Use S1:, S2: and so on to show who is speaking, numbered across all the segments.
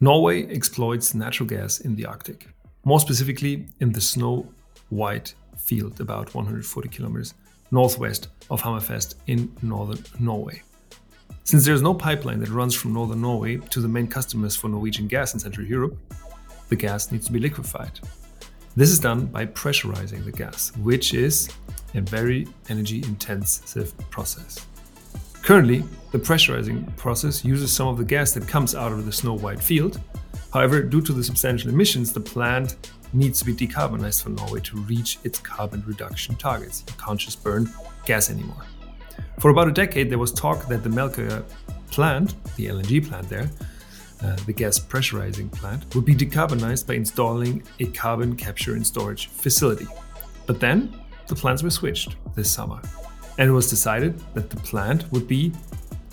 S1: Norway exploits natural gas in the Arctic, more specifically in the Snow White field, about 140 kilometers northwest of Hammerfest in northern Norway. Since there is no pipeline that runs from northern Norway to the main customers for Norwegian gas in Central Europe, the gas needs to be liquefied. This is done by pressurizing the gas, which is a very energy intensive process. Currently, the pressurizing process uses some of the gas that comes out of the Snow White field. However, due to the substantial emissions, the plant needs to be decarbonized for Norway to reach its carbon reduction targets. You can't just burn gas anymore. For about a decade, there was talk that the Melkøya plant, the LNG plant there, uh, the gas pressurizing plant, would be decarbonized by installing a carbon capture and storage facility. But then the plans were switched this summer, and it was decided that the plant would be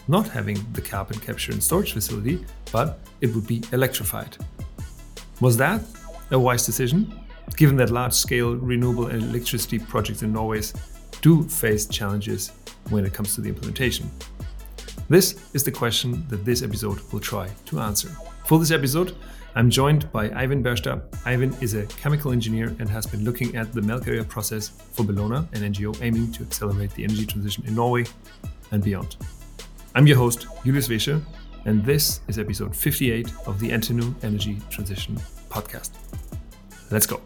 S1: not having the carbon capture and storage facility, but it would be electrified. Was that a wise decision? Given that large scale renewable electricity projects in Norway do face challenges when it comes to the implementation. This is the question that this episode will try to answer. For this episode, I'm joined by Eivind Berstad. Ivan is a chemical engineer and has been looking at the Melkøya process for Bellona, an NGO aiming to accelerate the energy transition in Norway and beyond. I'm your host, Julius Wesche, and this is episode 58 of the NTNU Energy Transition Podcast. Let's go.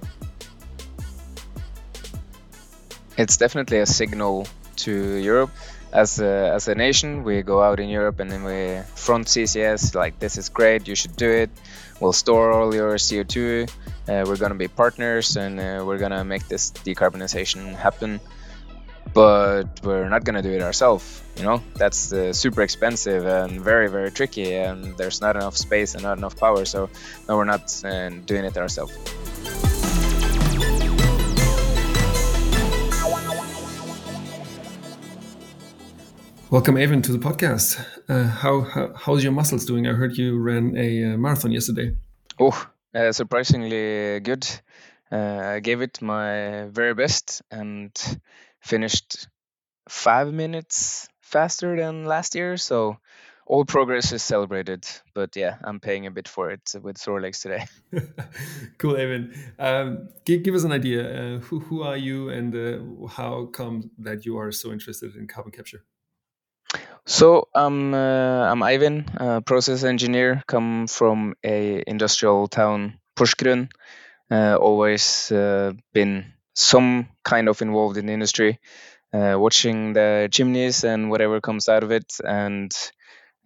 S2: It's definitely a signal to Europe as a, as a nation, we go out in Europe and then we front CCS like this is great, you should do it. We'll store all your CO2. Uh, we're gonna be partners and uh, we're gonna make this decarbonization happen. But we're not gonna do it ourselves. You know, that's uh, super expensive and very very tricky, and there's not enough space and not enough power. So no, we're not uh, doing it ourselves.
S1: Welcome, Eivind, to the podcast. Uh, how, how, how's your muscles doing? I heard you ran a uh, marathon yesterday.
S2: Oh, uh, surprisingly good. Uh, I gave it my very best and finished five minutes faster than last year. So all progress is celebrated. But yeah, I'm paying a bit for it with sore legs today.
S1: cool, Eivind. Um, give, give, us an idea. Uh, who, who are you and uh, how come that you are so interested in carbon capture?
S2: So I'm uh, I'm Eivind, a process engineer, come from a industrial town, Porsgrunn. Uh, always uh, been some kind of involved in the industry, uh, watching the chimneys and whatever comes out of it, and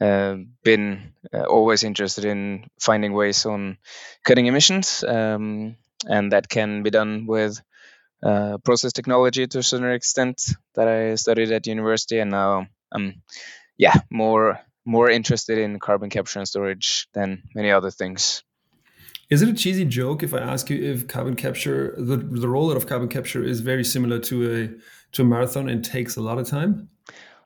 S2: uh, been always interested in finding ways on cutting emissions, um, and that can be done with process technology to a certain extent that I studied at university, and now I'm yeah more more interested in carbon capture and storage than many other things.
S1: Is it a cheesy joke if I ask you if carbon capture, the, the rollout of carbon capture is very similar to a to a marathon and takes a lot of time?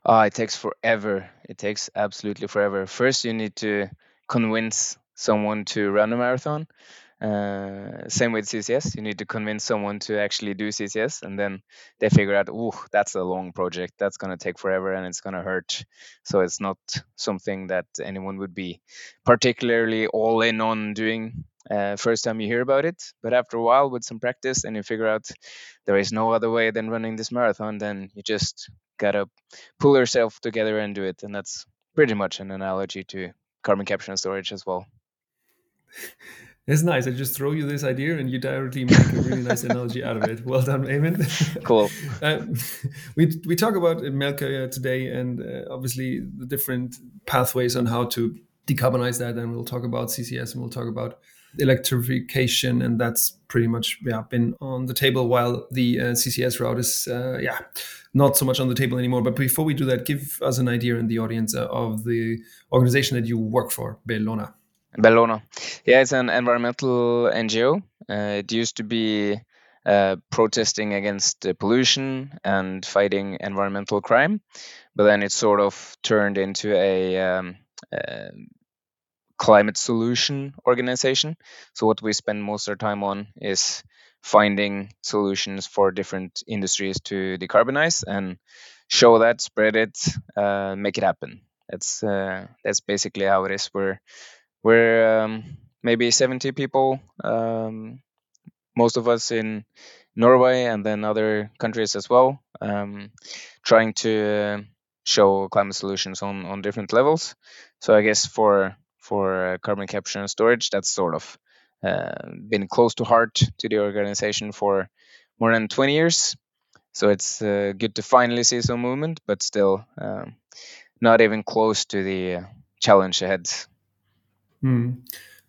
S2: Uh, it takes forever. It takes absolutely forever. First, you need to convince someone to run a marathon. Uh, same with CCS. You need to convince someone to actually do CCS, and then they figure out, oh, that's a long project. That's going to take forever, and it's going to hurt. So it's not something that anyone would be particularly all in on doing uh, first time you hear about it. But after a while, with some practice, and you figure out there is no other way than running this marathon, then you just gotta pull yourself together and do it. And that's pretty much an analogy to carbon capture and storage as well.
S1: It's nice. I just throw you this idea and you directly make a really nice analogy out of it. Well done, Eivind.
S2: Cool.
S1: uh, we, we talk about Melkøya today and uh, obviously the different pathways on how to decarbonize that. And we'll talk about CCS and we'll talk about electrification. And that's pretty much yeah, been on the table while the uh, CCS route is, uh, yeah, not so much on the table anymore. But before we do that, give us an idea in the audience uh, of the organization that you work for, Bellona.
S2: Bellona. Yeah, it's an environmental NGO. Uh, it used to be uh, protesting against pollution and fighting environmental crime, but then it sort of turned into a um, uh, climate solution organization. So what we spend most of our time on is finding solutions for different industries to decarbonize and show that, spread it, uh, make it happen. That's uh, that's basically how it is. We're we're um, maybe 70 people, um, most of us in Norway and then other countries as well, um, trying to show climate solutions on on different levels. So I guess for for uh, carbon capture and storage, that's sort of uh, been close to heart to the organization for more than 20 years. So it's uh, good to finally see some movement, but still um, not even close to the uh, challenge ahead.
S1: Mm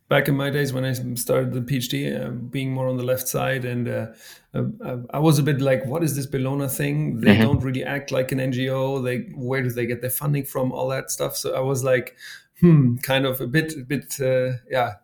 S1: back in my days when I started the PhD, uh, being more on the left side, and uh, uh, I was a bit like, "What is this Bellona thing? They mm-hmm. don't really act like an NGO. They where do they get their funding from? All that stuff." So I was like, "Hmm," kind of a bit, a bit, uh, yeah,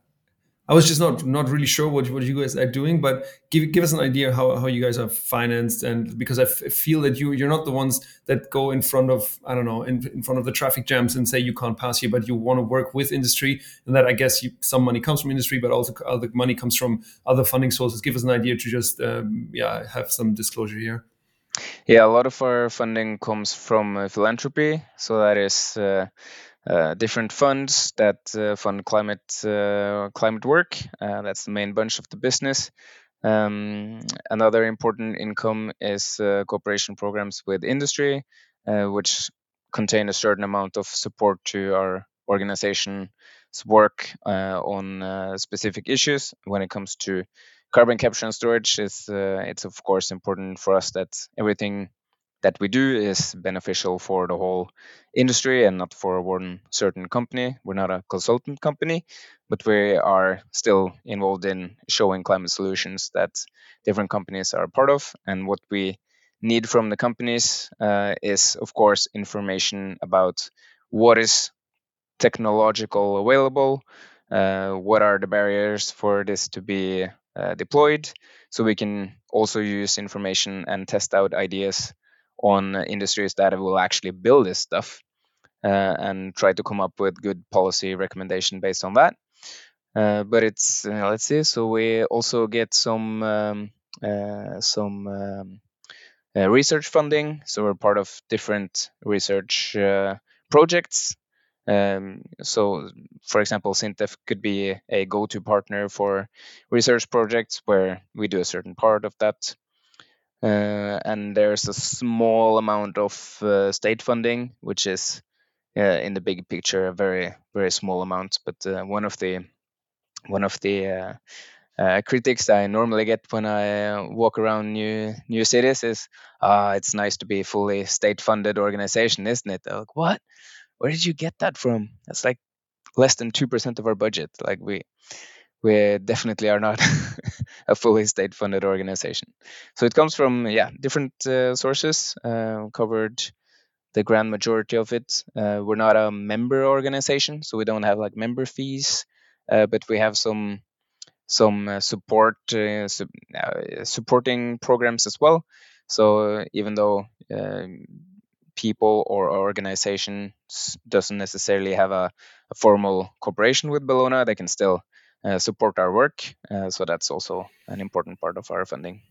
S1: I was just not not really sure what what you guys are doing, but give give us an idea how, how you guys are financed, and because I feel that you you're not the ones that go in front of I don't know in, in front of the traffic jams and say you can't pass here, but you want to work with industry, and that I guess you, some money comes from industry, but also other money comes from other funding sources. Give us an idea to just um, yeah have some disclosure here.
S2: Yeah, a lot of our funding comes from uh, philanthropy, so that is. Uh, uh, different funds that uh, fund climate uh, climate work. Uh, that's the main bunch of the business. Um, another important income is uh, cooperation programs with industry, which contain a certain amount of support to our organization's work on specific issues. When it comes to carbon capture and storage, it's it's of course important for us that everything that we do is beneficial for the whole industry and not for one certain company. We're not a consultant company, but we are still involved in showing climate solutions that different companies are part of. And what we need from the companies uh, is, of course, information about what is technological available, uh, what are the barriers for this to be uh, deployed, so we can also use information and test out ideas on industries that will actually build this stuff uh, and try to come up with good policy recommendation based on that. Uh, but it's uh, let's see. So we also get some um, uh, some um, uh, research funding. So we're part of different research uh, projects. Um, so, for example, Sintef could be a go-to partner for research projects where we do a certain part of that and there's a small amount of uh, state funding, which is uh, in the big picture a very very small amount. But one of the one of the uh, critics I normally get when I uh, walk around new new cities is, "Ah, it's nice to be a fully state-funded organization, isn't it?" They're like, "What? Where did you get that from?" That's like less than two percent of our budget. Like we we definitely are not a fully state funded organization. So it comes from yeah different uh, sources. Uh, covered the grand majority of it. Uh, we're not a member organization, so we don't have like member fees, uh, but we have some some uh, support uh, su- supporting programs as well. So even though people or organization doesn't necessarily have a, a formal cooperation with Bellona, they can still support our work. Uh, so that's also an important part of our funding.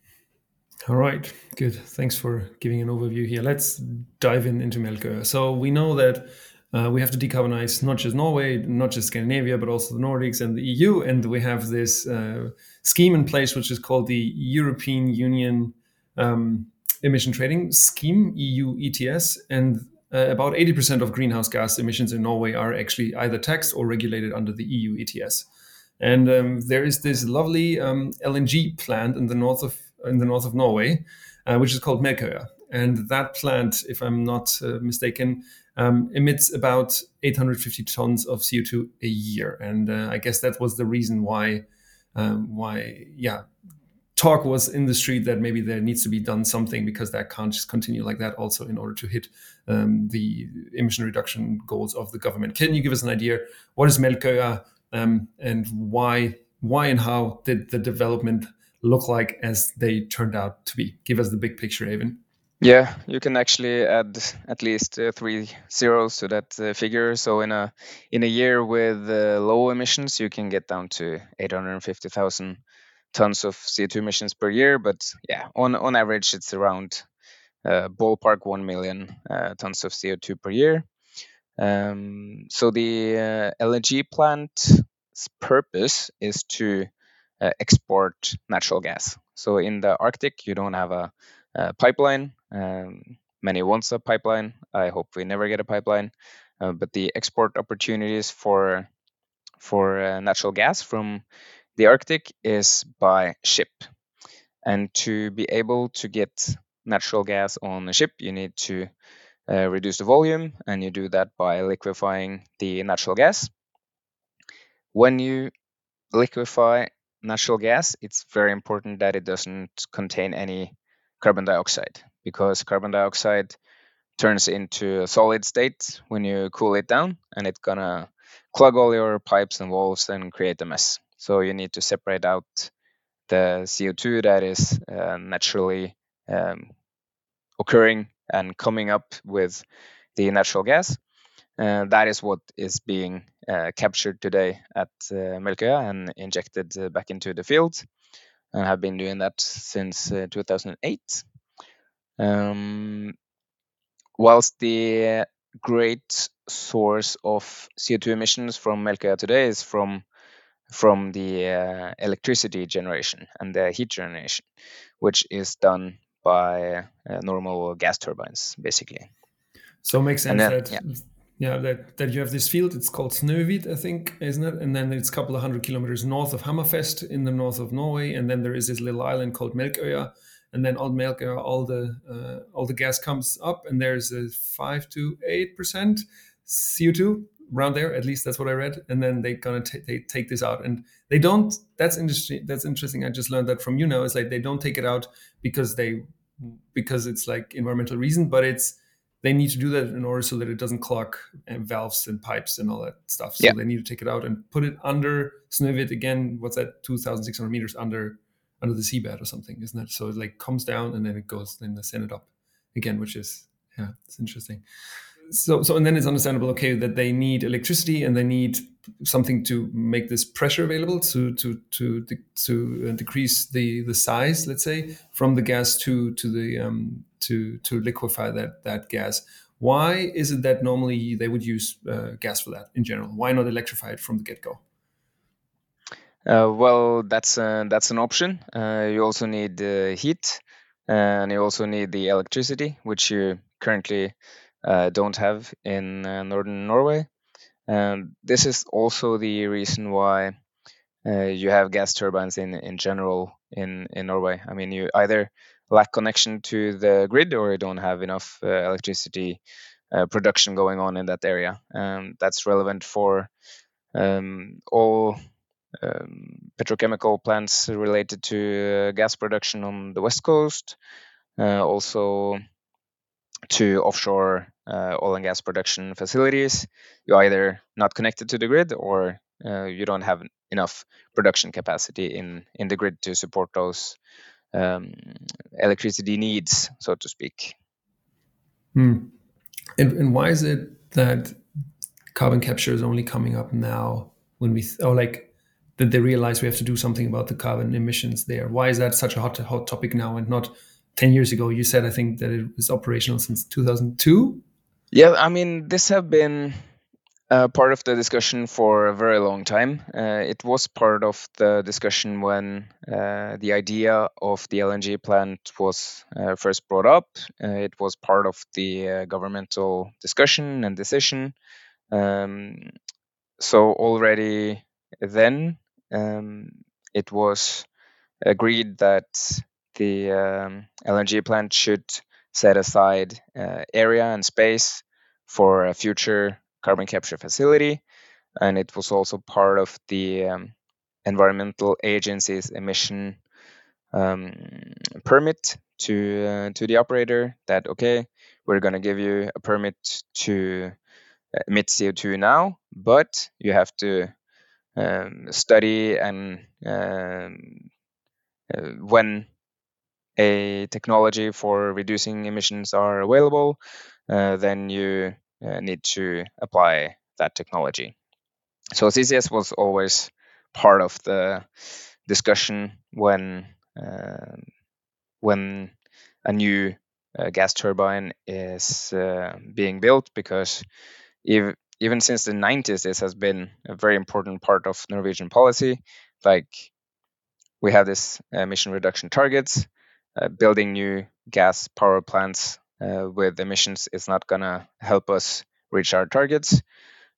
S1: All right, good. Thanks for giving an overview here. Let's dive in into Melkøya. So we know that uh, we have to decarbonize not just Norway, not just Scandinavia, but also the Nordics and the EU. And we have this uh, scheme in place, which is called the European Union um, Emission Trading Scheme, EU ETS. And uh, about 80% of greenhouse gas emissions in Norway are actually either taxed or regulated under the EU ETS. And um, there is this lovely um, LNG plant in the north of in the north of Norway, uh, which is called Melkøya. And that plant, if I'm not uh, mistaken, um, emits about 850 tons of CO2 a year. And uh, I guess that was the reason why, um, why, yeah, talk was in the street that maybe there needs to be done something because that can't just continue like that. Also, in order to hit um, the emission reduction goals of the government. Can you give us an idea? What is Melkøya? Um, and why why and how did the development look like as they turned out to be? Give us the big picture, Eivind.
S2: Yeah, you can actually add at least uh, three zeros to that uh, figure. So in a in a year with uh, low emissions, you can get down to 850,000 tons of CO2 emissions per year. But yeah, on on average, it's around uh, ballpark 1 million uh, tons of CO2 per year. Um, so the uh, LNG plant its purpose is to uh, export natural gas. So in the Arctic, you don't have a, a pipeline. Um, many wants a pipeline. I hope we never get a pipeline. Uh, but the export opportunities for for uh, natural gas from the Arctic is by ship. And to be able to get natural gas on a ship, you need to uh, reduce the volume, and you do that by liquefying the natural gas. When you liquefy natural gas, it's very important that it doesn't contain any carbon dioxide because carbon dioxide turns into a solid state when you cool it down and it's gonna clog all your pipes and valves and create a mess. So you need to separate out the CO2 that is uh, naturally um, occurring and coming up with the natural gas. Uh, that is what is being uh, captured today at uh, Melkøya and injected uh, back into the field. And have been doing that since uh, 2008. Um, whilst the great source of CO2 emissions from Melkøya today is from from the uh, electricity generation and the heat generation, which is done by uh, normal gas turbines, basically.
S1: So it makes sense then, that yeah. yeah. that that you have this field. It's called Snøhvit, I think, isn't it? And then it's a couple of hundred kilometers north of Hammerfest in the north of Norway, and then there is this little island called Melkøya, and then on Melkøya, all the uh, all the gas comes up, and there's a five to eight percent CO2 around there. At least that's what I read. And then they're gonna t- they take this out, and they don't. That's interesting. That's interesting. I just learned that from you now. It's like they don't take it out because they because it's like environmental reason, but it's they need to do that in order so that it doesn't clog and valves and pipes and all that stuff. So yeah. they need to take it out and put it under Snøhvit again. What's that? Two thousand six hundred meters under under the seabed or something, isn't it? So it like comes down and then it goes, then they send it up again, which is yeah, it's interesting so so and then it's understandable okay that they need electricity and they need something to make this pressure available to to to to uh, decrease the the size let's say from the gas to to the um to to liquefy that that gas. Why is it that normally they would use uh, gas for that in general? Why not electrify it from the get-go?
S2: Uh, well that's uh, that's an option. Uh, you also need heat and you also need the electricity which you currently don't have in uh, northern Norway. And this is also the reason why uh, you have gas turbines in in general in in Norway. I mean, you either lack connection to the grid or you don't have enough uh, electricity uh, production going on in that area. Um, that's relevant for um, all um, petrochemical plants related to uh, gas production on the west coast. also to offshore uh, oil and gas production facilities, you're either not connected to the grid or uh, you don't have enough production capacity in, in the grid to support those um, electricity needs, so to speak.
S1: Hmm. And, and why is it that carbon capture is only coming up now when we, or like that they realize we have to do something about the carbon emissions there? Why is that such a hot, hot topic now and not 10 years ago you said i think that it was operational since 2002
S2: yeah i mean this have been uh, part of the discussion for a very long time. Uh, it was part of the discussion when uh, the idea of the LNG plant was uh, first brought up. Uh, it was part of the uh, governmental discussion and decision. Um, so already then, um, it was agreed that the um, LNG plant should set aside uh, area and space for a future carbon capture facility. And it was also part of the um, environmental agency's emission um, permit to uh, to the operator that okay, we're going to give you a permit to emit CO2 now, but you have to um, study and um, uh, when a technology for reducing emissions are available, uh, then you uh, need to apply that technology. So CCS was always part of the discussion when uh, when a new uh, gas turbine is uh, being built because if even since the 90s, this has been a very important part of Norwegian policy. Like we have this emission reduction targets. Uh, building new gas power plants uh, with emissions is not going to help us reach our targets.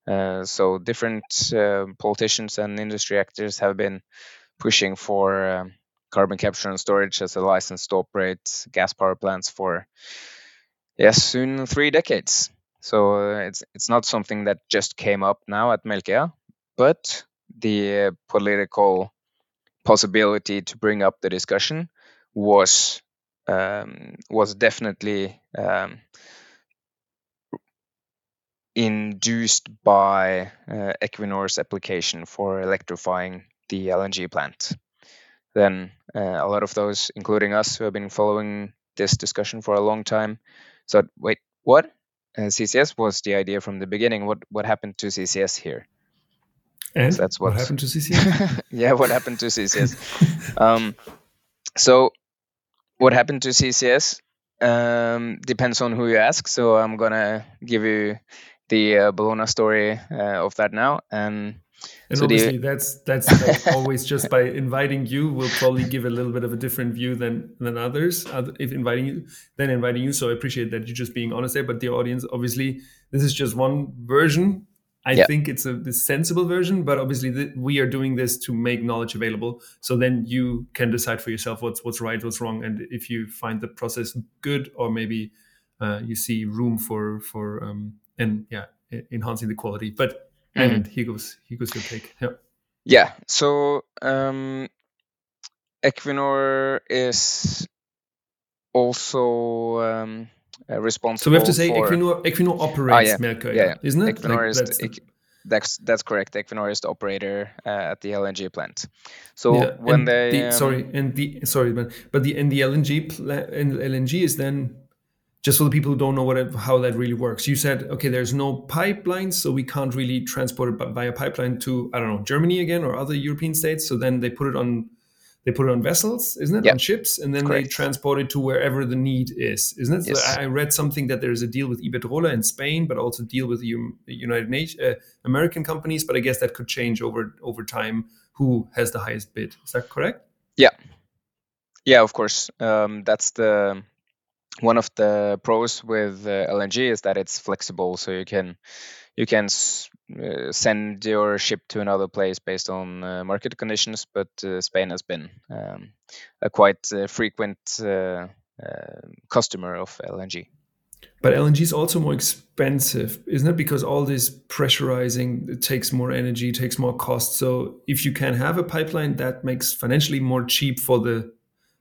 S2: Uh, so different uh, politicians and industry actors have been pushing for um, carbon capture and storage as a license to operate gas power plants for yes soon three decades. So uh, it's it's not something that just came up now at Melkøya, but the political possibility to bring up the discussion was um, was definitely um, induced by uh, Equinor's application for electrifying the LNG plant. Then uh, a lot of those, including us, who have been following this discussion for a long time, said, "Wait, what? Uh, CCS was the idea from the beginning. What what happened to CCS here?"
S1: And so that's what, what, happened to CCS.
S2: yeah, what happened to CCS? um, so, what happened to CCS um, depends on who you ask. So I'm gonna give you the uh, Bellona story uh, of that now, and
S1: and so obviously, the, that's that's like always just by inviting you, we'll probably give a little bit of a different view than than others. If inviting you, then inviting you. So I appreciate that you just being honest there. But the audience, obviously, this is just one version. I yeah. think it's a the sensible version, but obviously we are doing this to make knowledge available. So then you can decide for yourself what's what's right, what's wrong, and if you find the process good, or maybe uh, you see room for for um, and yeah, enhancing the quality. But mm-hmm. and he goes he goes your take. Yeah.
S2: Yeah. So um, Equinor is also um, uh, responsible.
S1: So we have to say for... Equinor Equinor operates ah, yeah. yeah, yeah. isn't it?
S2: Equinor like, is that's, the... that's, that's correct. Equinor is the operator uh, at the LNG plant. So yeah, when they
S1: the, um... sorry and the sorry but but the and the LNG pla- and LNG is then just for the people who don't know what it, how that really works you said okay there's no pipelines so we can't really transport it via pipeline to i don't know germany again or other european states so then they put it on they put it on vessels isn't it? Yep. on ships and then they transport it to wherever the need is isn't it? Yes. so i read something that there's a deal with iberdrola in spain but also deal with the united nations uh, american companies but i guess that could change over over time who has the highest bid. Is that correct?
S2: Yeah. Yeah of course. Um, that's the one of the pros with uh, LNG is that it's flexible, so you can you can uh, send your ship to another place based on uh, market conditions. But uh, Spain has been um, a quite uh, frequent uh, customer of LNG.
S1: But LNG is also more expensive, isn't it? Because all this pressurizing it takes more energy, takes more cost. So if you can have a pipeline, that makes financially more cheap for the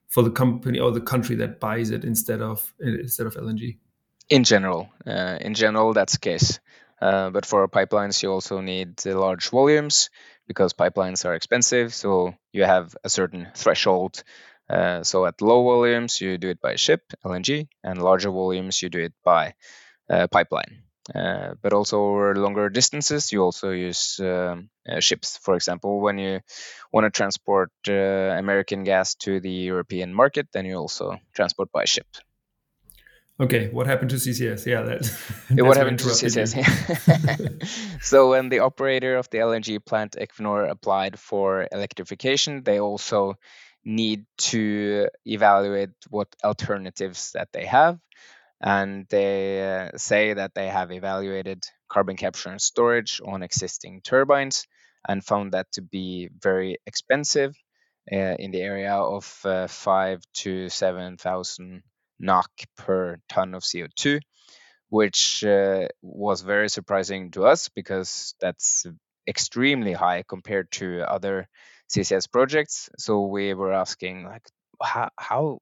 S1: for the company or the country that buys it instead of instead of LNG?
S2: In general, uh, in general, that's the case. Uh, but for pipelines, you also need large volumes because pipelines are expensive. So you have a certain threshold. Uh, so at low volumes, you do it by ship, LNG, and larger volumes, you do it by uh, pipeline. Uh, but also over longer distances, you also use um, uh, ships. For example, when you want to transport American gas to the European market, then you also transport by ship.
S1: Okay, what happened to CCS? Yeah, that.
S2: yeah, what happened to CCS? so when the operator of the LNG plant Equinor applied for electrification, they also need to evaluate what alternatives that they have and they uh, say that they have evaluated carbon capture and storage on existing turbines and found that to be very expensive uh, in the area of uh, five to seven thousand NOK per ton of CO2, which uh, was very surprising to us because that's extremely high compared to other CCS projects. So we were asking like, how, how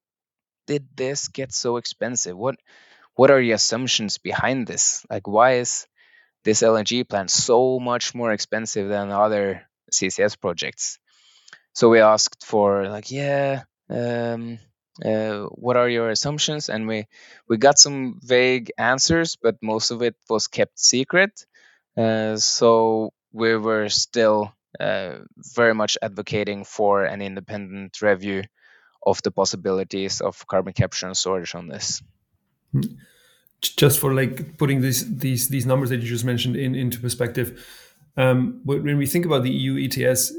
S2: did this get so expensive? What what are the assumptions behind this? Like, why is this LNG plant so much more expensive than other CCS projects? So we asked for like, yeah, um, uh, what are your assumptions? And we we got some vague answers, but most of it was kept secret. Uh, so we were still uh, very much advocating for an independent review of the possibilities of carbon capture and storage on this.
S1: Hmm. just for like putting these these these numbers that you just mentioned in into perspective. Um, when we think about the EU ETS,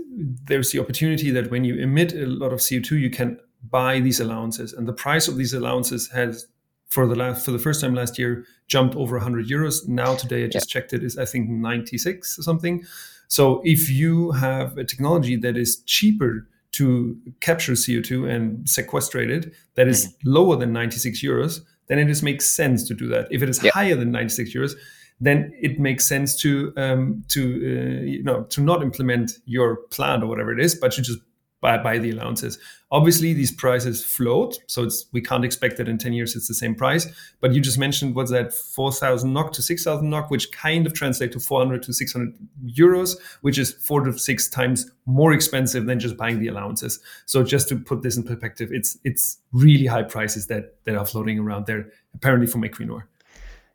S1: there's the opportunity that when you emit a lot of CO2, you can buy these allowances, and the price of these allowances has for the last for the first time last year jumped over 100 euros. Now today I just yeah. checked it is I think 96 or something. So if you have a technology that is cheaper to capture CO2 and sequestrate it, that is mm-hmm. lower than 96 euros, then it just makes sense to do that. If it is yeah. higher than 96 euros, then it makes sense to um, to uh, you know to not implement your plant or whatever it is, but to just buy, buy the allowances. Obviously, these prices float, so it's we can't expect that in 10 years it's the same price. But you just mentioned what's that 4,000 NOK to 6,000 NOK, which kind of translate to 400 to 600 euros, which is four to six times more expensive than just buying the allowances. So just to put this in perspective, it's it's really high prices that that are floating around there, apparently from Equinor.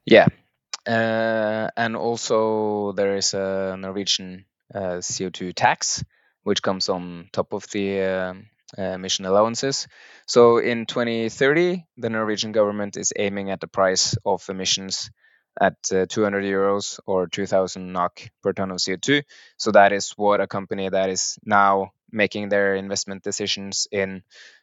S2: Yeah, uh, and also there is a Norwegian uh, CO2 tax which comes on top of the uh, emission allowances. So in 2030, the Norwegian government is aiming at the price of emissions at uh, 200 euros or 2000 NOK per ton of CO2. So that is what a company that is now making their investment decisions in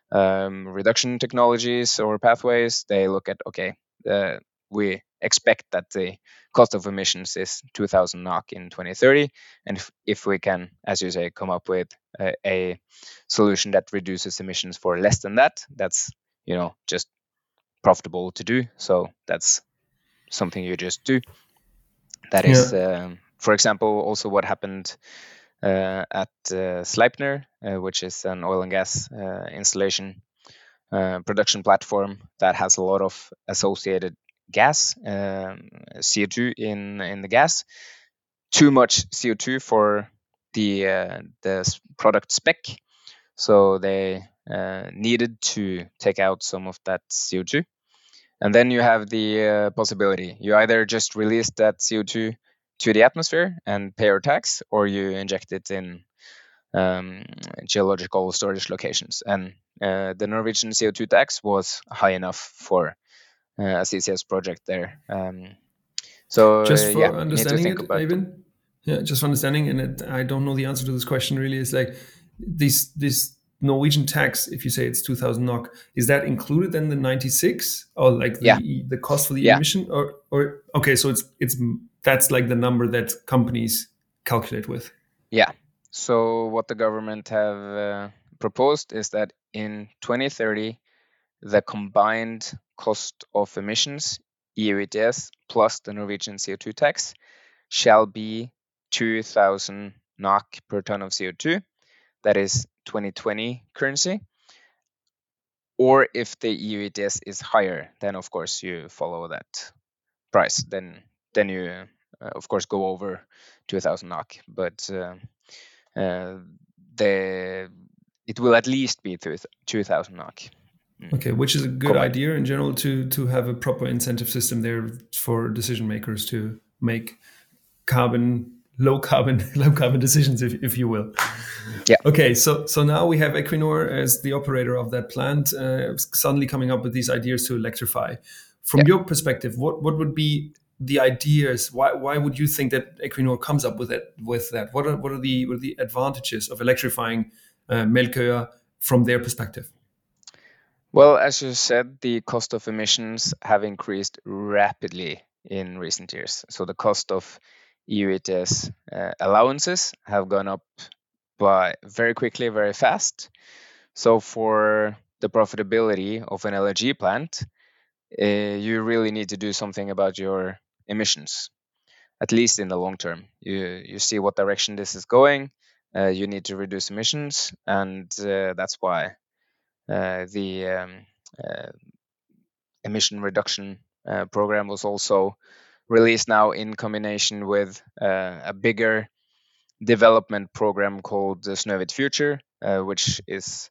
S2: um, reduction technologies or pathways, they look at okay, uh, we expect that the cost of emissions is 2000 NOK in 2030. And if, if we can, as you say, come up with a, a, solution that reduces emissions for less than that, that's, you know, just profitable to do. So that's something you just do. That is, yeah. um, for example, also what happened uh, at uh, Sleipner, uh, which is an oil and gas uh, installation uh, production platform that has a lot of associated gas, um, CO2 in in the gas, too much CO2 for the uh, the product spec, so they uh, needed to take out some of that CO2. And then you have the uh, possibility you either just release that CO2 to the atmosphere and pay your tax, or you inject it in um, geological storage locations. And uh, the Norwegian CO2 tax was high enough for a CCS project there. Um, so
S1: just for
S2: yeah,
S1: understanding it, yeah, just for understanding, and it, I don't know the answer to this question really. Is like this this Norwegian tax, if you say it's 2000 NOK, is that included in the 96 or like the,
S2: yeah.
S1: the cost for the
S2: yeah.
S1: emission or, or, okay. So it's, it's, that's like the number that companies calculate with.
S2: Yeah. So what the government have uh, proposed is that in 2030, the combined cost of emissions, EU ETS, plus the Norwegian CO2 tax shall be 2,000 NOK per ton of CO2. That is 2020 currency. Or if the EU is higher, then of course you follow that price. Then then you uh, of course go over 2,000 NOK. But uh, uh, the it will at least be 2,000 NOK.
S1: Mm. Okay, which is a good idea in general to to have a proper incentive system there for decision makers to make carbon low carbon low carbon decisions if, if you will.
S2: Yeah.
S1: Okay so so now we have equinor as the operator of that plant uh, suddenly coming up with these ideas to electrify. From yeah. your perspective what what would be the ideas? Why why would you think that equinor comes up with it with that? What are what are the what are the advantages of electrifying uh, from their perspective
S2: well, as you said, the cost of emissions have increased rapidly in recent years. So the cost of EU ETS uh, allowances have gone up by very quickly, very fast. So for the profitability of an LNG plant, uh, you really need to do something about your emissions, at least in the long term. You you see what direction this is going. Uh, you need to reduce emissions, and uh, that's why the um, uh, emission reduction uh, program was also released now in combination with a bigger development program called the Snøhvit Future, which is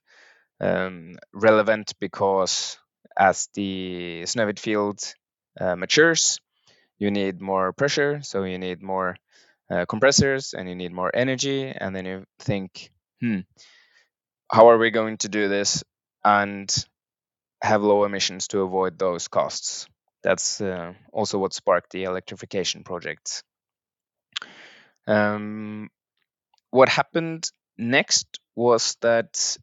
S2: um, relevant because as the Snøhvit field uh, matures, you need more pressure, so you need more uh, compressors and you need more energy. And then you think, hmm, how are we going to do this and have low emissions to avoid those costs. that's uh, also what sparked the electrification project. Um, what happened next was that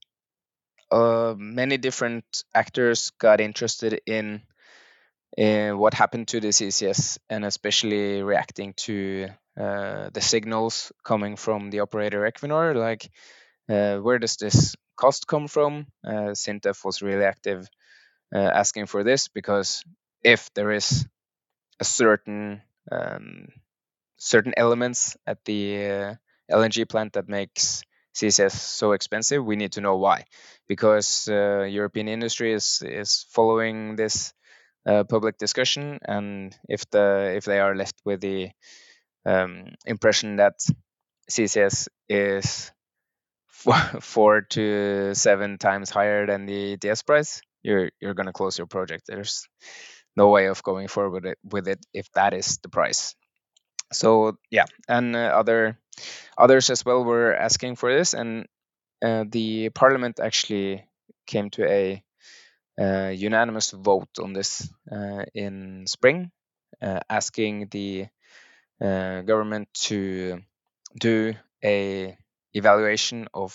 S2: uh, many different actors got interested in, in what happened to the CCS and especially reacting to uh, the signals coming from the operator Equinor, like uh, where does this cost come from? Uh, SINTEF was really active uh, asking for this because if there is a certain um, certain elements at the uh, LNG plant that makes CCS so expensive, we need to know why, because uh, European industry is is following this uh, public discussion, and if the if they are left with the um, impression that CCS is four, to seven times higher than the ETS price, you're you're going to close your project. There's no way of going forward with it, with it if that is the price. So yeah, and uh, other others as well were asking for this, and uh, the parliament actually came to a uh, unanimous vote on this uh, in spring, uh, asking the uh, government to do a evaluation of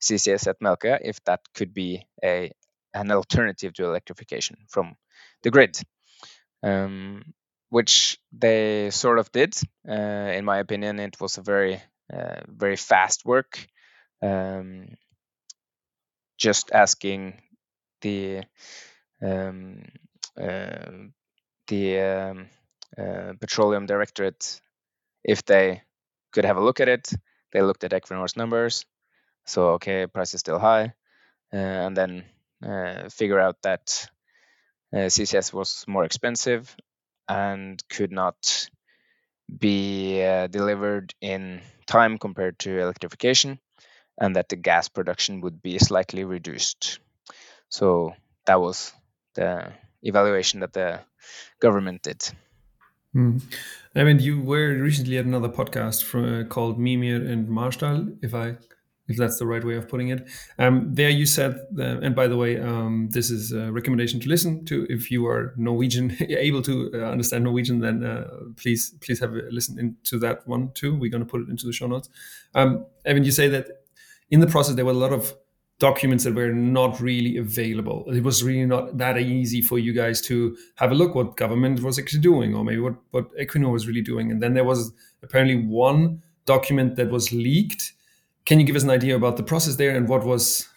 S2: CCS at Melkøya if that could be a an alternative to electrification from the grid, um, which they sort of did. Uh, in my opinion, it was a very, uh, very fast work. Um, just asking the um, uh, the um, uh, petroleum directorate if they could have a look at it. They looked at Equinor's numbers, so okay, price is still high, uh, and then uh, figure out that uh, CCS was more expensive and could not be uh, delivered in time compared to electrification, and that the gas production would be slightly reduced. So that was the evaluation that the government did.
S1: Mm. I mean, you were recently at another podcast from, uh, called Mimir and Marsdal, if I if that's the right way of putting it. Um, there you said, uh, and by the way, um, this is a recommendation to listen to. If you are Norwegian, able to uh, understand Norwegian, then uh, please please have a listen into that one too. We're going to put it into the show notes. Um, Eivind, you say that in the process there were a lot of documents that were not really available. It was really not that easy for you guys to have a look what government was actually doing, or maybe what what Equinor was really doing. And then there was apparently one document that was leaked can you give us an idea about the process there and what was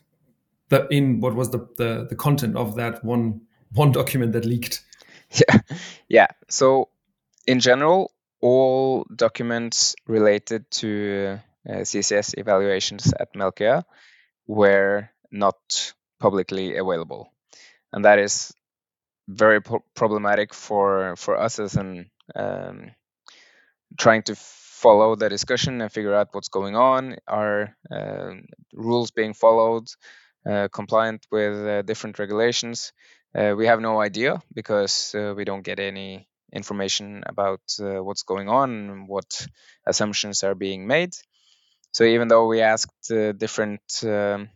S1: the in what was the the, the content of that one one document that leaked?
S2: Yeah, yeah. So in general, all documents related to uh, CCS evaluations at Melkøya were not publicly available, and that is very pro- problematic for for us as an um, trying to follow the discussion and figure out what's going on. Are uh, rules being followed? Uh, compliant with uh, different regulations? Uh, we have no idea because uh, we don't get any information about uh, what's going on what assumptions are being made. So even though we asked different um,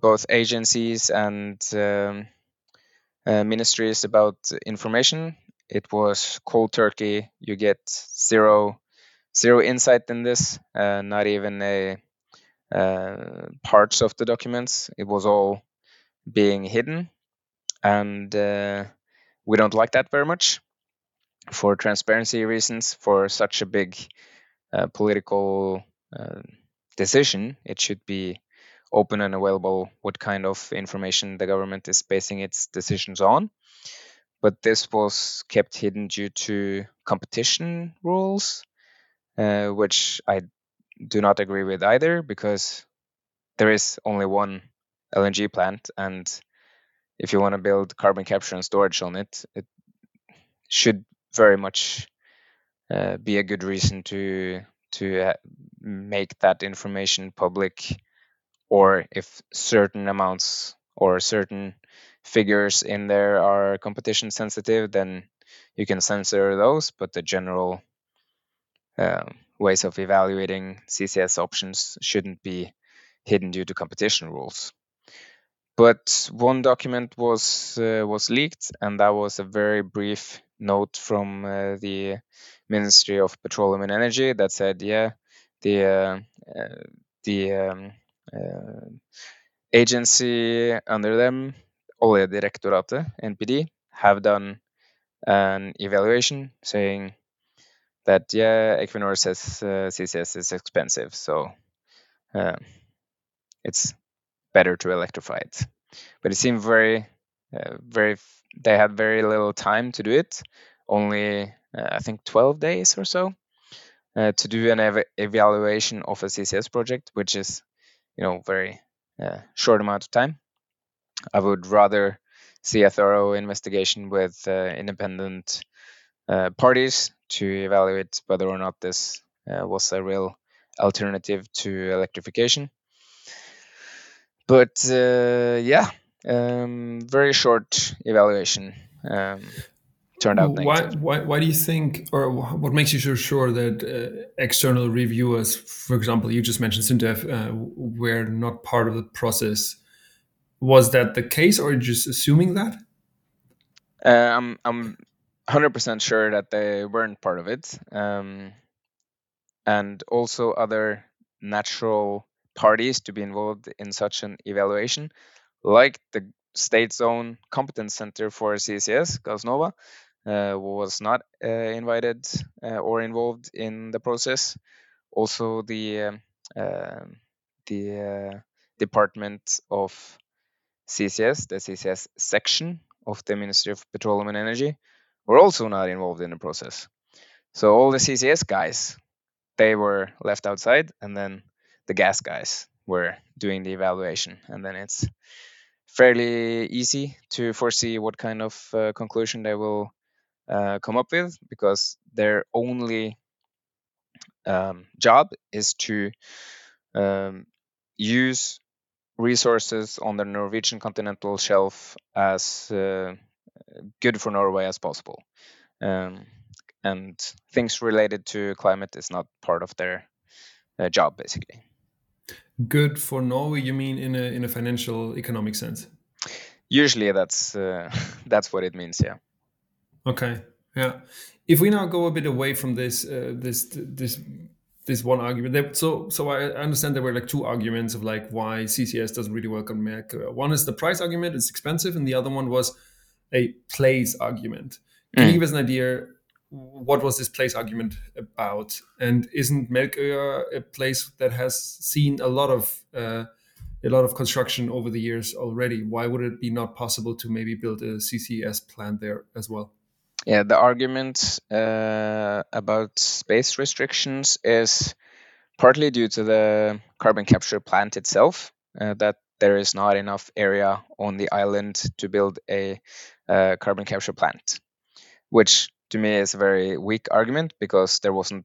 S2: both agencies and um, ministries about information, it was cold turkey. You get zero zero insight in this, uh, not even a uh, parts of the documents. It was all being hidden, and uh, we don't like that very much for transparency reasons. For such a big political uh, decision, it should be open and available what kind of information the government is basing its decisions on. But this was kept hidden due to competition rules, uh, which I do not agree with either because there is only one LNG plant, and if you want to build carbon capture and storage on it, it should very much uh, be a good reason to to uh, make that information public, or if certain amounts or certain figures in there are competition sensitive, then you can censor those. But the general uh, ways of evaluating CCS options shouldn't be hidden due to competition rules. but one document was uh, was leaked, and that was a very brief note from uh, the Ministry of Petroleum and Energy that said, yeah, the uh, uh, the um, uh, agency under them, Oljedirektoratet, NPD, have done an evaluation saying that yeah, Equinor says CCS is expensive, so it's better to electrify it. But it seemed very, uh, very. They had very little time to do it. Only uh, I think 12 days or so uh, to do an ev- evaluation of a CCS project, which is, you know, very uh, short amount of time. I would rather see a thorough investigation with uh, independent uh, parties to evaluate whether or not this was a real alternative to electrification but yeah, um, very short evaluation um, turned out
S1: why, why, why do you think, or what makes you so sure that uh, external reviewers, for example, you just mentioned SINTEF, uh, were not part of the process? Was that the case, or just assuming that?
S2: Uh, I'm I'm 100% sure that they weren't part of it, um, and also other natural parties to be involved in such an evaluation, like the state's own competence center for CCS, Gassnova, uh, was not uh, invited uh, or involved in the process. Also, the um, um, the uh, Department of CCS, the CCS section of the Ministry of Petroleum and Energy, were also not involved in the process. So all the CCS guys, they were left outside, and then the gas guys were doing the evaluation, and then it's fairly easy to foresee what kind of uh, conclusion they will uh, come up with because their only um, job is to um, use resources on the Norwegian continental shelf as uh, good for Norway as possible. Um, and things related to climate is not part of their uh, job, basically
S1: good for Norway? You mean in a in a financial economic sense?
S2: Usually, that's uh, that's what it means. Yeah.
S1: Okay. Yeah. If we now go a bit away from this uh, this this this one argument, there, so so I understand there were like two arguments of like why CCS doesn't really work on Melkøya. One is the price argument; it's expensive, and the other one was a place argument. Can mm. you give us an idea what was this place argument about? And isn't Melkøya a place that has seen a lot of uh, a lot of construction over the years already? Why would it be not possible to maybe build a CCS plant there as well?
S2: Yeah, the argument uh, about space restrictions is partly due to the carbon capture plant itself, uh, that there is not enough area on the island to build a uh, carbon capture plant, which to me is a very weak argument because there wasn't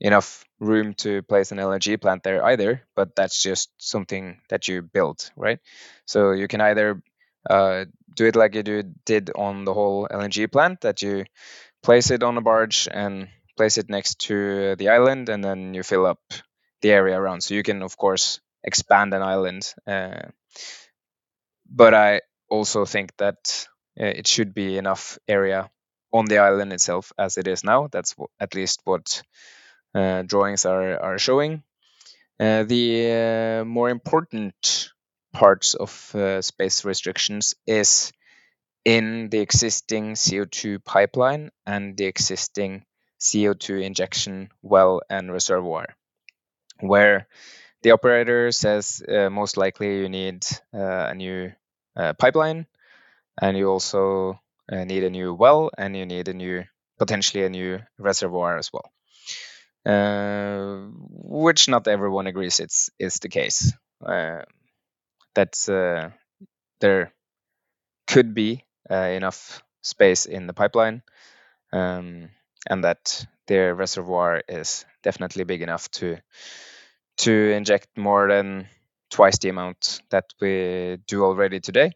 S2: enough room to place an LNG plant there either. But that's just something that you build, right? So you can either uh, do it like you do, did on the whole LNG plant, that you place it on a barge and place it next to the island, and then you fill up the area around. So you can, of course, expand an island. Uh, but I also think that uh, it should be enough area on the island itself as it is now. That's at least what uh, drawings are, are showing. Uh, the uh, more important parts of uh, space restrictions is in the existing CO2 pipeline and the existing CO2 injection well and reservoir, where the operator says uh, most likely you need uh, a new pipeline and you also uh, need a new well and you need a new potentially a new reservoir as well. Uh, which not everyone agrees it's is the case. Uh, that uh, there could be uh, enough space in the pipeline um, and that their reservoir is definitely big enough to to inject more than twice the amount that we do already today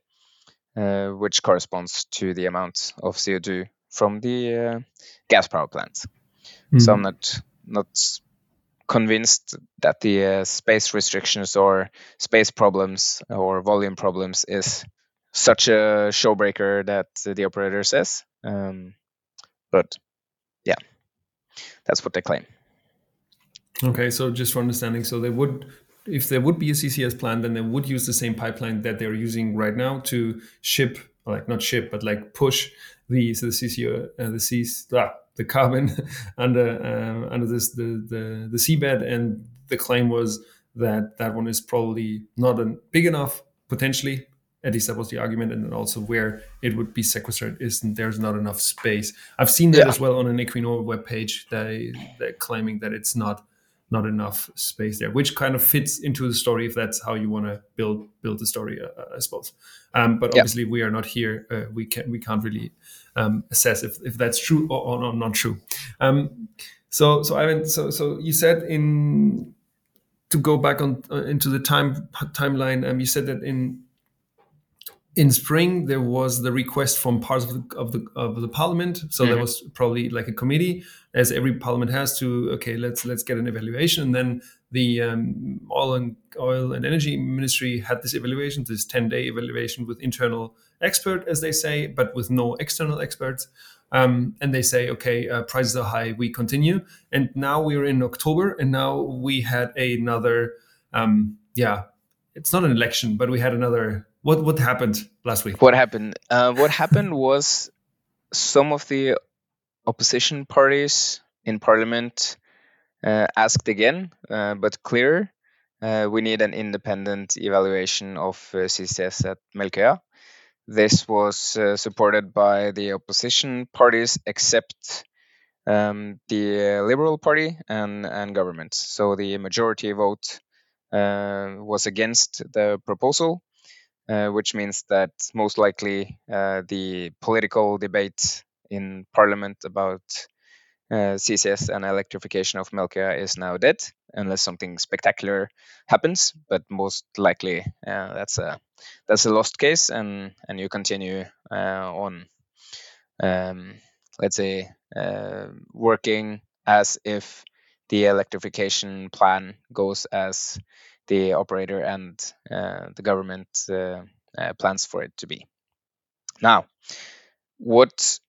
S2: uh, which corresponds to the amount of CO2 from the uh, gas power plants. Mm. So I'm not not convinced that the uh, space restrictions or space problems or volume problems is such a showbreaker that the operator says. Um, but yeah, that's what they claim.
S1: Okay, so just for understanding, so they would, if there would be a CCS plan, then they would use the same pipeline that they're using right now to ship, like not ship, but like push the so the CCO, uh, the C's, ah, the carbon under uh, under this the, the the seabed, and the claim was that that one is probably not a, big enough potentially at least that was the argument and then also where it would be sequestered is there's not enough space i've seen that yeah. as well on an equinor webpage. they they're claiming that it's not not enough space there which kind of fits into the story if that's how you want to build build the story uh, uh, i suppose um, but obviously yeah. we are not here uh, we can we can't really um, assess if, if that's true or, or not true um, so so i mean so so you said in to go back on uh, into the time timeline um, you said that in in spring there was the request from parts of the of the, of the parliament. So mm-hmm. there was probably like a committee as every parliament has to okay let's let's get an evaluation. And then the um, oil and oil and energy ministry had this evaluation this 10 day evaluation with internal expert as they say but with no external experts. Um, and they say okay uh, prices are high we continue. And now we're in october and now we had another um, yeah it's not an election but we had another what what happened last week?
S2: What happened? Uh, what happened was some of the opposition parties in parliament uh, asked again, uh, but clear. Uh, we need an independent evaluation of uh, CCS at Melkøya. This was uh, supported by the opposition parties, except um, the Liberal Party and, and government. So the majority vote was against the proposal which means that most likely uh, the political debate in parliament about uh, CCS and electrification of Melkøya is now dead, unless something spectacular happens. But most likely, uh, that's a that's a lost case, and and you continue uh, on, um, let's say, working as if the electrification plan goes as the operator and uh, the government uh, uh, plans for it to be. Now, what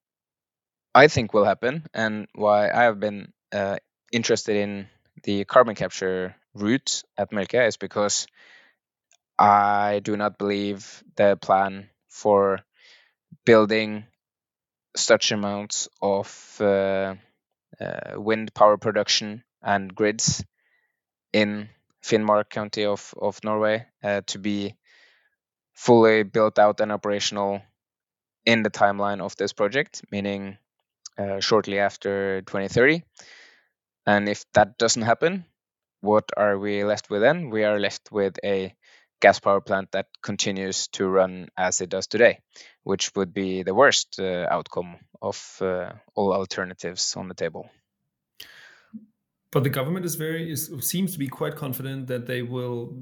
S2: I think will happen and why I have been interested in the carbon capture route at Melkøya is because I do not believe the plan for building such amounts of uh, uh, wind power production and grids in Finnmark county of, of Norway uh, to be fully built out and operational in the timeline of this project, meaning uh, shortly after 2030. And if that doesn't happen, what are we left with then? We are left with a gas power plant that continues to run as it does today, which would be the worst uh, outcome of uh, all alternatives on the table.
S1: But the government is very is, seems to be quite confident that they will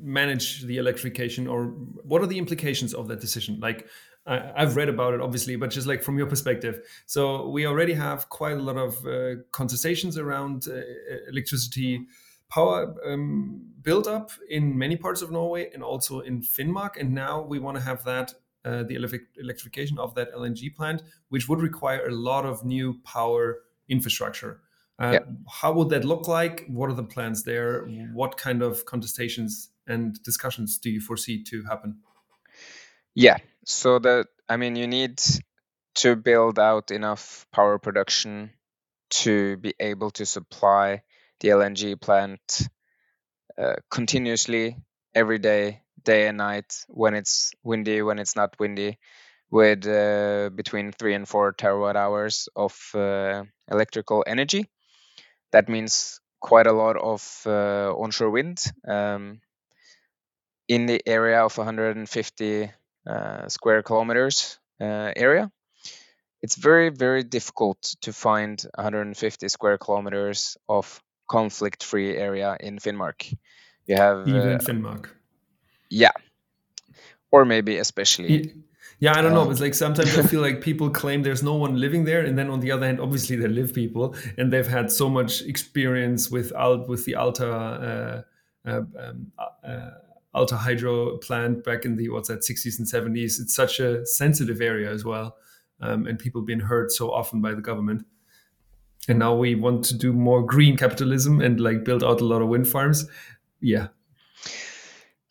S1: manage the electrification. Or what are the implications of that decision? Like I, have read about it, obviously, but just like from your perspective. So we already have quite a lot of uh, contestations around uh, electricity power um, build up in many parts of Norway and also in Finnmark. And now we want to have that uh, the electrification of that LNG plant, which would require a lot of new power infrastructure. Uh, yeah. How would that look like? What are the plans there? What kind of contestations and discussions do you foresee to happen?
S2: Yeah, so that I mean, you need to build out enough power production to be able to supply the LNG plant uh, continuously every day, day and night, when it's windy, when it's not windy, with uh, between three and four terawatt hours of uh, electrical energy that means quite a lot of uh, onshore wind um, in the area of 150 uh, square kilometers uh, area. It's very, very difficult to find 150 square kilometers of conflict-free area in Finnmark.
S1: You have even uh, Finnmark.
S2: Yeah, or maybe especially.
S1: Yeah, I don't know. It's like sometimes I feel like people claim there's no one living there, and then on the other hand, obviously there live people, and they've had so much experience with Alt with the Alta uh, uh, um, uh, Alta hydro plant back in the what's that 60s and 70s. It's such a sensitive area as well, um, and people been hurt so often by the government. And now we want to do more green capitalism and like build out a lot of wind farms. Yeah,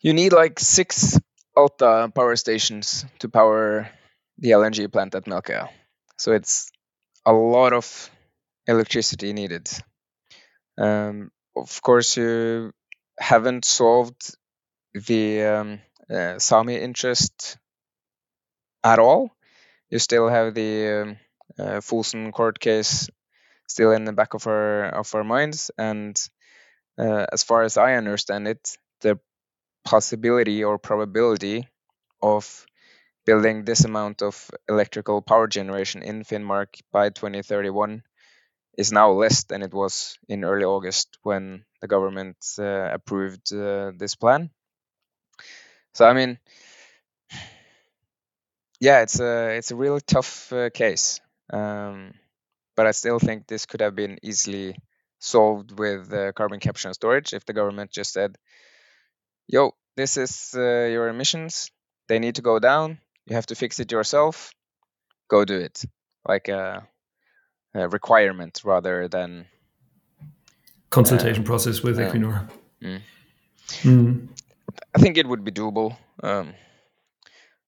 S2: you need like six Alta power stations to power the LNG plant at Melkøya. So it's a lot of electricity needed. Um, of course, you haven't solved the um, uh, Sami interest at all. You still have the um, uh, court case still in the back of our of our minds, and uh, as far as I understand it, the possibility or probability of building this amount of electrical power generation in Finnmark by 2031 is now less than it was in early August when the government uh, approved uh, this plan. So I mean, yeah, it's a it's a really tough uh, case, um, but I still think this could have been easily solved with uh, carbon capture and storage if the government just said, yo, this is uh, your emissions. They need to go down. You have to fix it yourself. Go do it. Like a, a requirement rather than
S1: consultation uh, process with Equinor. Mm. Mm.
S2: I think it would be doable. Um,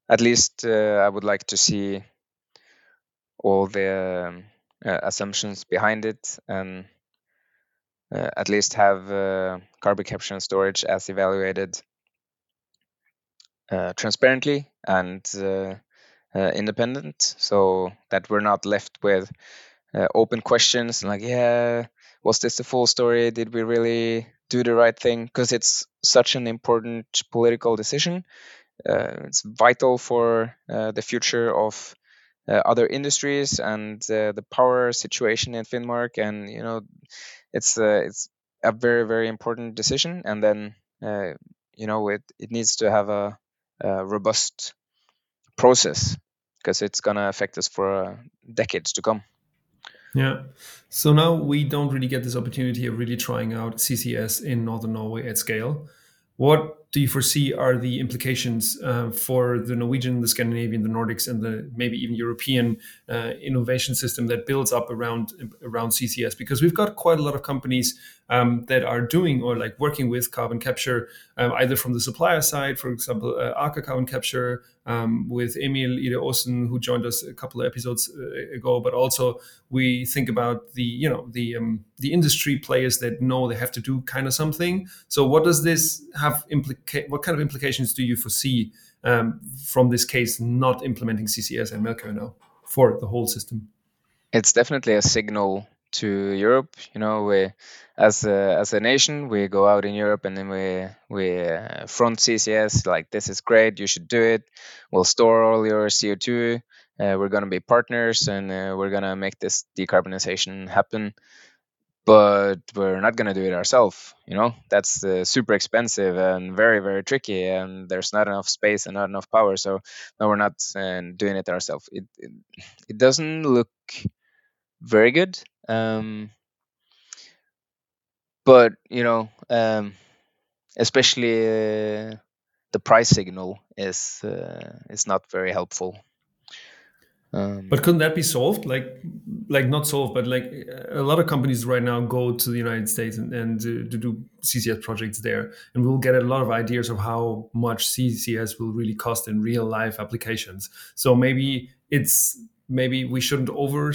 S2: at least uh, I would like to see all the um, uh, assumptions behind it and uh, at least have uh, carbon capture and storage as evaluated uh, transparently and uh, uh, independent. So that we're not left with open questions like yeah was this the full story? Did we really do the right thing? Because it's such an important political decision. It's vital for the future of uh, other industries and uh, the power situation in Finnmark, and you know, it's uh, it's a very very important decision. And then you know, it it needs to have a uh, robust process because it's going to affect us for uh, decades to come.
S1: Yeah. So now we don't really get this opportunity of really trying out CCS in Northern Norway at scale. What do you foresee are the implications uh, for the Norwegian, the Scandinavian, the Nordics, and the maybe even European uh, innovation system that builds up around around CCS? Because we've got quite a lot of companies um, that are doing or like working with carbon capture, um, either from the supplier side, for example, uh, Aker Carbon Capture um, with Emil Ide Aasen, who joined us a couple of episodes uh, ago, but also we think about the you know the um, the industry players that know they have to do kind of something. So what does this have implica- What kind of implications do you foresee um, from this case not implementing CCS and Melkøya now for the whole system?
S2: It's definitely a signal to Europe. You know, we as a, as a nation, we go out in Europe and then we we uh, front CCS like this is great, you should do it. We'll store all your CO2. Uh, we're gonna be partners and uh, we're gonna make this decarbonization happen. But we're not gonna do it ourselves. You know, that's uh, super expensive and very very tricky, and there's not enough space and not enough power. So no, we're not uh, doing it ourselves. It, it it doesn't look very good um, but you know, um, especially uh, the price signal is uh, is not very helpful.
S1: Um, but couldn't that be solved? Like, like not solved, but like a lot of companies right now go to the United States and, and to, to do CCS projects there, and we'll get a lot of ideas of how much CCS will really cost in real life applications. So maybe it's maybe we shouldn't over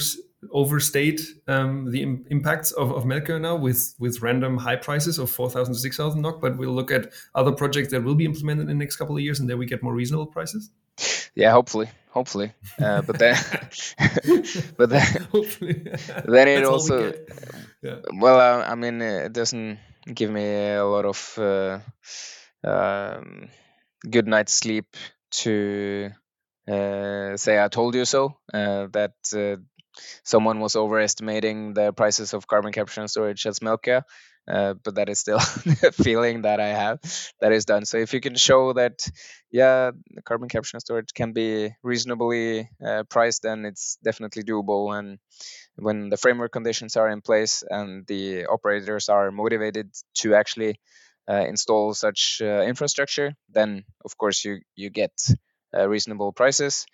S1: overstate um, the Im- impacts of, of now with with random high prices of 4,000 to 6,000 NOK, but we'll look at other projects that will be implemented in the next couple of years and then we get more reasonable prices?
S2: Yeah, hopefully, hopefully. Uh, but then, but then, hopefully, then it also, we yeah. well, uh, I mean, it doesn't give me a lot of uh, um, good night's sleep to uh, say I told you so. Uh, that uh, someone was overestimating the prices of carbon capture and storage at Melkøya. uh, but that is still a feeling that I have that is done. So if you can show that, yeah, carbon capture and storage can be reasonably uh, priced, then it's definitely doable. And when the framework conditions are in place and the operators are motivated to actually uh, install such uh, infrastructure, then of course you you get uh, reasonable prices.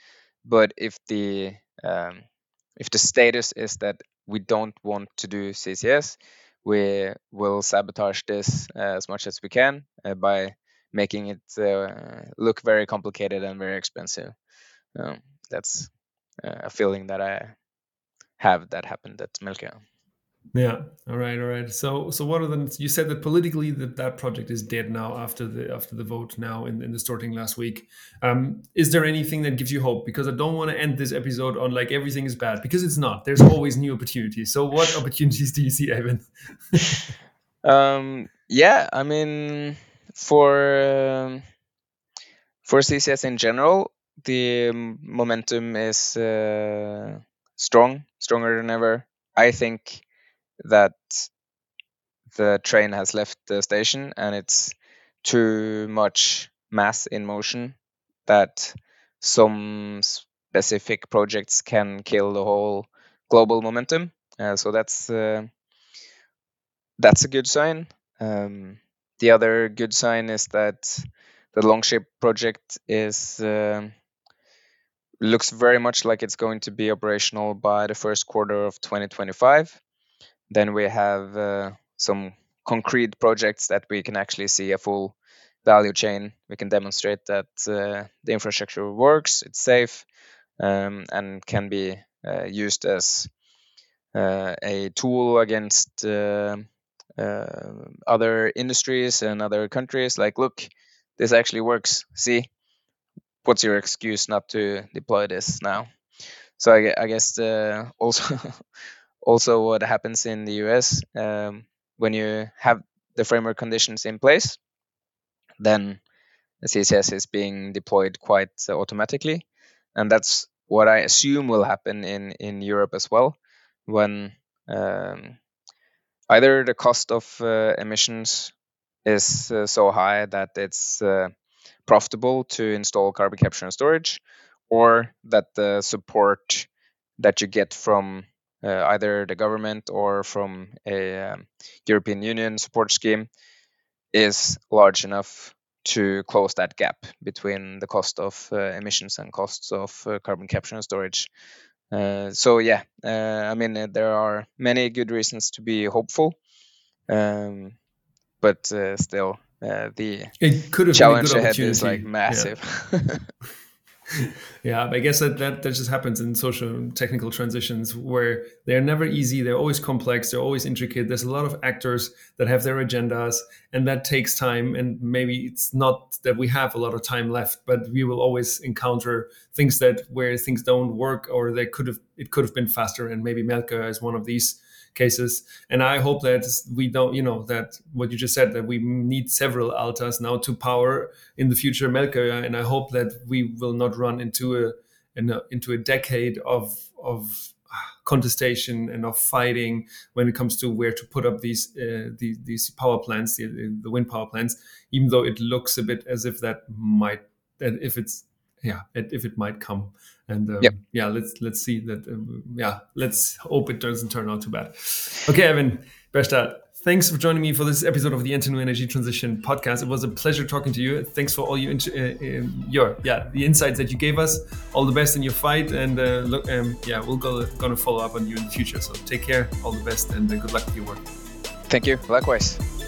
S2: But if the um, if the status is that we don't want to do CCS, we will sabotage this uh, as much as we can uh, by making it uh, look very complicated and very expensive. Um, that's a feeling that I have that happened at Melkøya.
S1: Yeah. All right. All right. So, so what are the? You said that politically that that project is dead now after the after the vote now in, in the Storting last week. Um, is there anything that gives you hope? Because I don't want to end this episode on like everything is bad because it's not. There's always new opportunities. So, what opportunities do you see, Eivind?
S2: um. Yeah. I mean, for um, for CCS in general, the momentum is uh, strong, stronger than ever. I think that the train has left the station and it's too much mass in motion that some specific projects can kill the whole global momentum. Uh, so that's uh, that's a good sign. Um, the other good sign is that the Longship project is uh, looks very much like it's going to be operational by the first quarter of 2025. Then we have uh, some concrete projects that we can actually see a full value chain. We can demonstrate that uh, the infrastructure works, it's safe, um, and can be uh, used as uh, a tool against uh, uh, other industries and other countries. Like, look, this actually works. See, what's your excuse not to deploy this now? So I, I guess also also what happens in the US um, when you have the framework conditions in place, then the CCS is being deployed quite automatically, and that's what I assume will happen in in Europe as well, when um, either the cost of uh, emissions is uh, so high that it's uh, profitable to install carbon capture and storage, or that the support that you get from uh, either the government or from a um, European Union support scheme is large enough to close that gap between the cost of uh, emissions and costs of uh, carbon capture and storage. Uh, so yeah, uh, I mean uh, there are many good reasons to be hopeful, um, but still the challenge ahead is like massive. Yeah.
S1: yeah, I guess that, that that just happens in social technical transitions where they're never easy. They're always complex. They're always intricate. There's a lot of actors that have their agendas, and that takes time. And maybe it's not that we have a lot of time left, but we will always encounter things that where things don't work or they could have it could have been faster. And maybe Melkøya is one of these cases. And I hope that we don't, you know, that what you just said, that we need several altas now to power in the future Melkøya. And I hope that we will not run into a, a into a decade of of contestation and of fighting when it comes to where to put up these uh, these, these power plants, the, the wind power plants. Even though it looks a bit as if that might, that if it's yeah, if it might come. And um, yep. yeah, let's let's see that. Um, yeah, let's hope it doesn't turn out too bad. Okay, Eivind Berstad, thanks for joining me for this episode of the Enter Energy Transition podcast. It was a pleasure talking to you. Thanks for all you uh, uh, your yeah the insights that you gave us. All the best in your fight, and uh, look, um, yeah, we'll go gonna follow up on you in the future. So take care, all the best, and uh, good luck with your work.
S2: Thank you. Likewise.